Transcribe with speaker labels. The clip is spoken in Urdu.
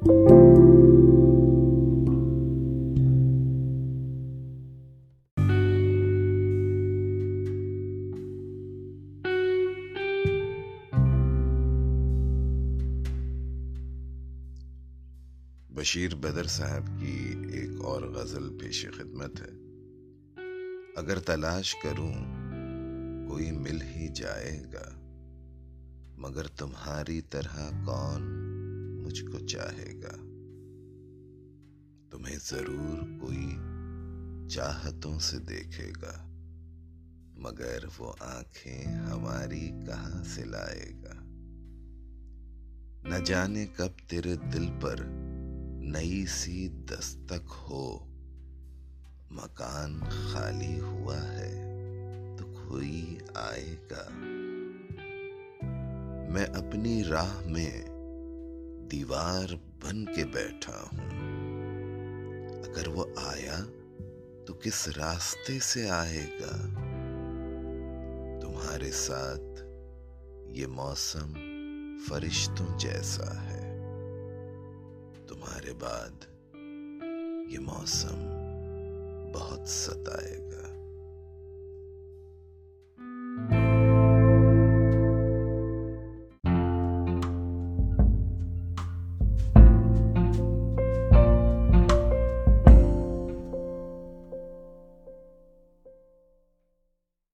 Speaker 1: بشیر بدر صاحب کی ایک اور غزل پیش خدمت ہے۔ اگر تلاش کروں، کوئی مل ہی جائے گا، مگر تمہاری طرح کون مجھ کو چاہے گا۔ تمہیں ضرور کوئی چاہتوں سے دیکھے گا، مگر وہ آنکھیں ہماری کہاں سے لائے گا؟ نہ جانے کب تیرے دل پر نئی سی دستک ہو۔ مکان خالی ہوا ہے تو کوئی آئے گا۔ میں اپنی راہ میں دیوار بن کے بیٹھا ہوں۔ اگر وہ آیا تو کس راستے سے آئے گا؟ تمہارے ساتھ یہ موسم فرشتوں جیسا ہے۔ تمہارے بعد یہ موسم بہت ستائے گا۔